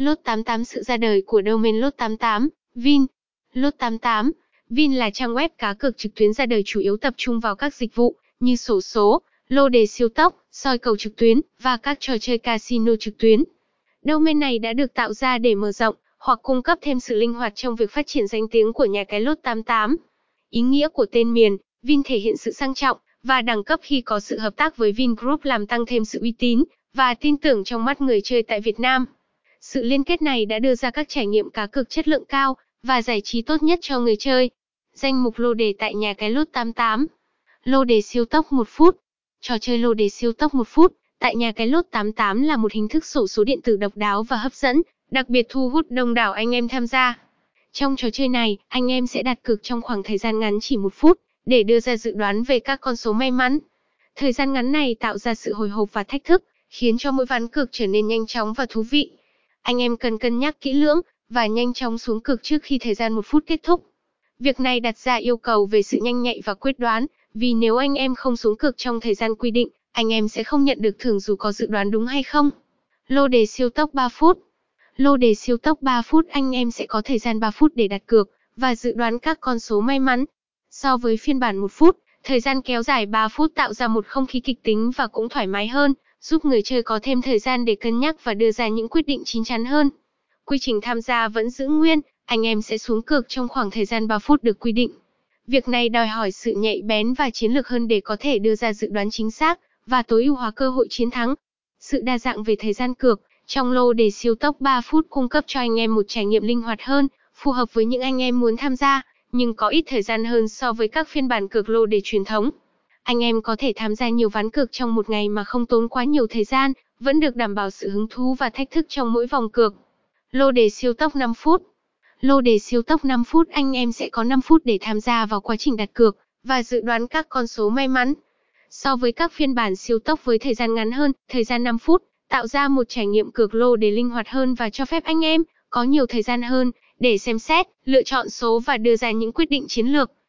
Lốt 88 Sự ra đời của domain Lốt 88, Vin. Lốt 88, Vin là trang web cá cược trực tuyến ra đời chủ yếu tập trung vào các dịch vụ như sổ số, lô đề siêu tốc, soi cầu trực tuyến và các trò chơi casino trực tuyến. Domain này đã được tạo ra để mở rộng hoặc cung cấp thêm sự linh hoạt trong việc phát triển danh tiếng của nhà cái Lốt 88. Ý nghĩa của tên miền, Vin thể hiện sự sang trọng và đẳng cấp khi có sự hợp tác với Vingroup làm tăng thêm sự uy tín và tin tưởng trong mắt người chơi tại Việt Nam. Sự liên kết này đã đưa ra các trải nghiệm cá cược chất lượng cao và giải trí tốt nhất cho người chơi. Danh mục lô đề tại nhà cái lốt 88. Lô đề siêu tốc 1 phút. Trò chơi lô đề siêu tốc 1 phút tại nhà cái lốt 88 là một hình thức sổ số điện tử độc đáo và hấp dẫn, đặc biệt thu hút đông đảo anh em tham gia. Trong trò chơi này, anh em sẽ đặt cược trong khoảng thời gian ngắn chỉ một phút, để đưa ra dự đoán về các con số may mắn. Thời gian ngắn này tạo ra sự hồi hộp và thách thức, khiến cho mỗi ván cược trở nên nhanh chóng và thú vị. Anh em cần cân nhắc kỹ lưỡng và nhanh chóng xuống cược trước khi thời gian một phút kết thúc. Việc này đặt ra yêu cầu về sự nhanh nhạy và quyết đoán, vì nếu anh em không xuống cược trong thời gian quy định, anh em sẽ không nhận được thưởng dù có dự đoán đúng hay không. Lô đề siêu tốc 3 phút Lô đề siêu tốc 3 phút anh em sẽ có thời gian 3 phút để đặt cược và dự đoán các con số may mắn. So với phiên bản 1 phút, thời gian kéo dài 3 phút tạo ra một không khí kịch tính và cũng thoải mái hơn, giúp người chơi có thêm thời gian để cân nhắc và đưa ra những quyết định chín chắn hơn. Quy trình tham gia vẫn giữ nguyên, anh em sẽ xuống cược trong khoảng thời gian 3 phút được quy định. Việc này đòi hỏi sự nhạy bén và chiến lược hơn để có thể đưa ra dự đoán chính xác và tối ưu hóa cơ hội chiến thắng. Sự đa dạng về thời gian cược trong lô đề siêu tốc 3 phút cung cấp cho anh em một trải nghiệm linh hoạt hơn, phù hợp với những anh em muốn tham gia, nhưng có ít thời gian hơn so với các phiên bản cược lô đề truyền thống. Anh em có thể tham gia nhiều ván cược trong một ngày mà không tốn quá nhiều thời gian, vẫn được đảm bảo sự hứng thú và thách thức trong mỗi vòng cược. Lô đề siêu tốc 5 phút Lô đề siêu tốc 5 phút anh em sẽ có 5 phút để tham gia vào quá trình đặt cược và dự đoán các con số may mắn. So với các phiên bản siêu tốc với thời gian ngắn hơn, thời gian 5 phút, tạo ra một trải nghiệm cược lô đề linh hoạt hơn và cho phép anh em có nhiều thời gian hơn để xem xét, lựa chọn số và đưa ra những quyết định chiến lược.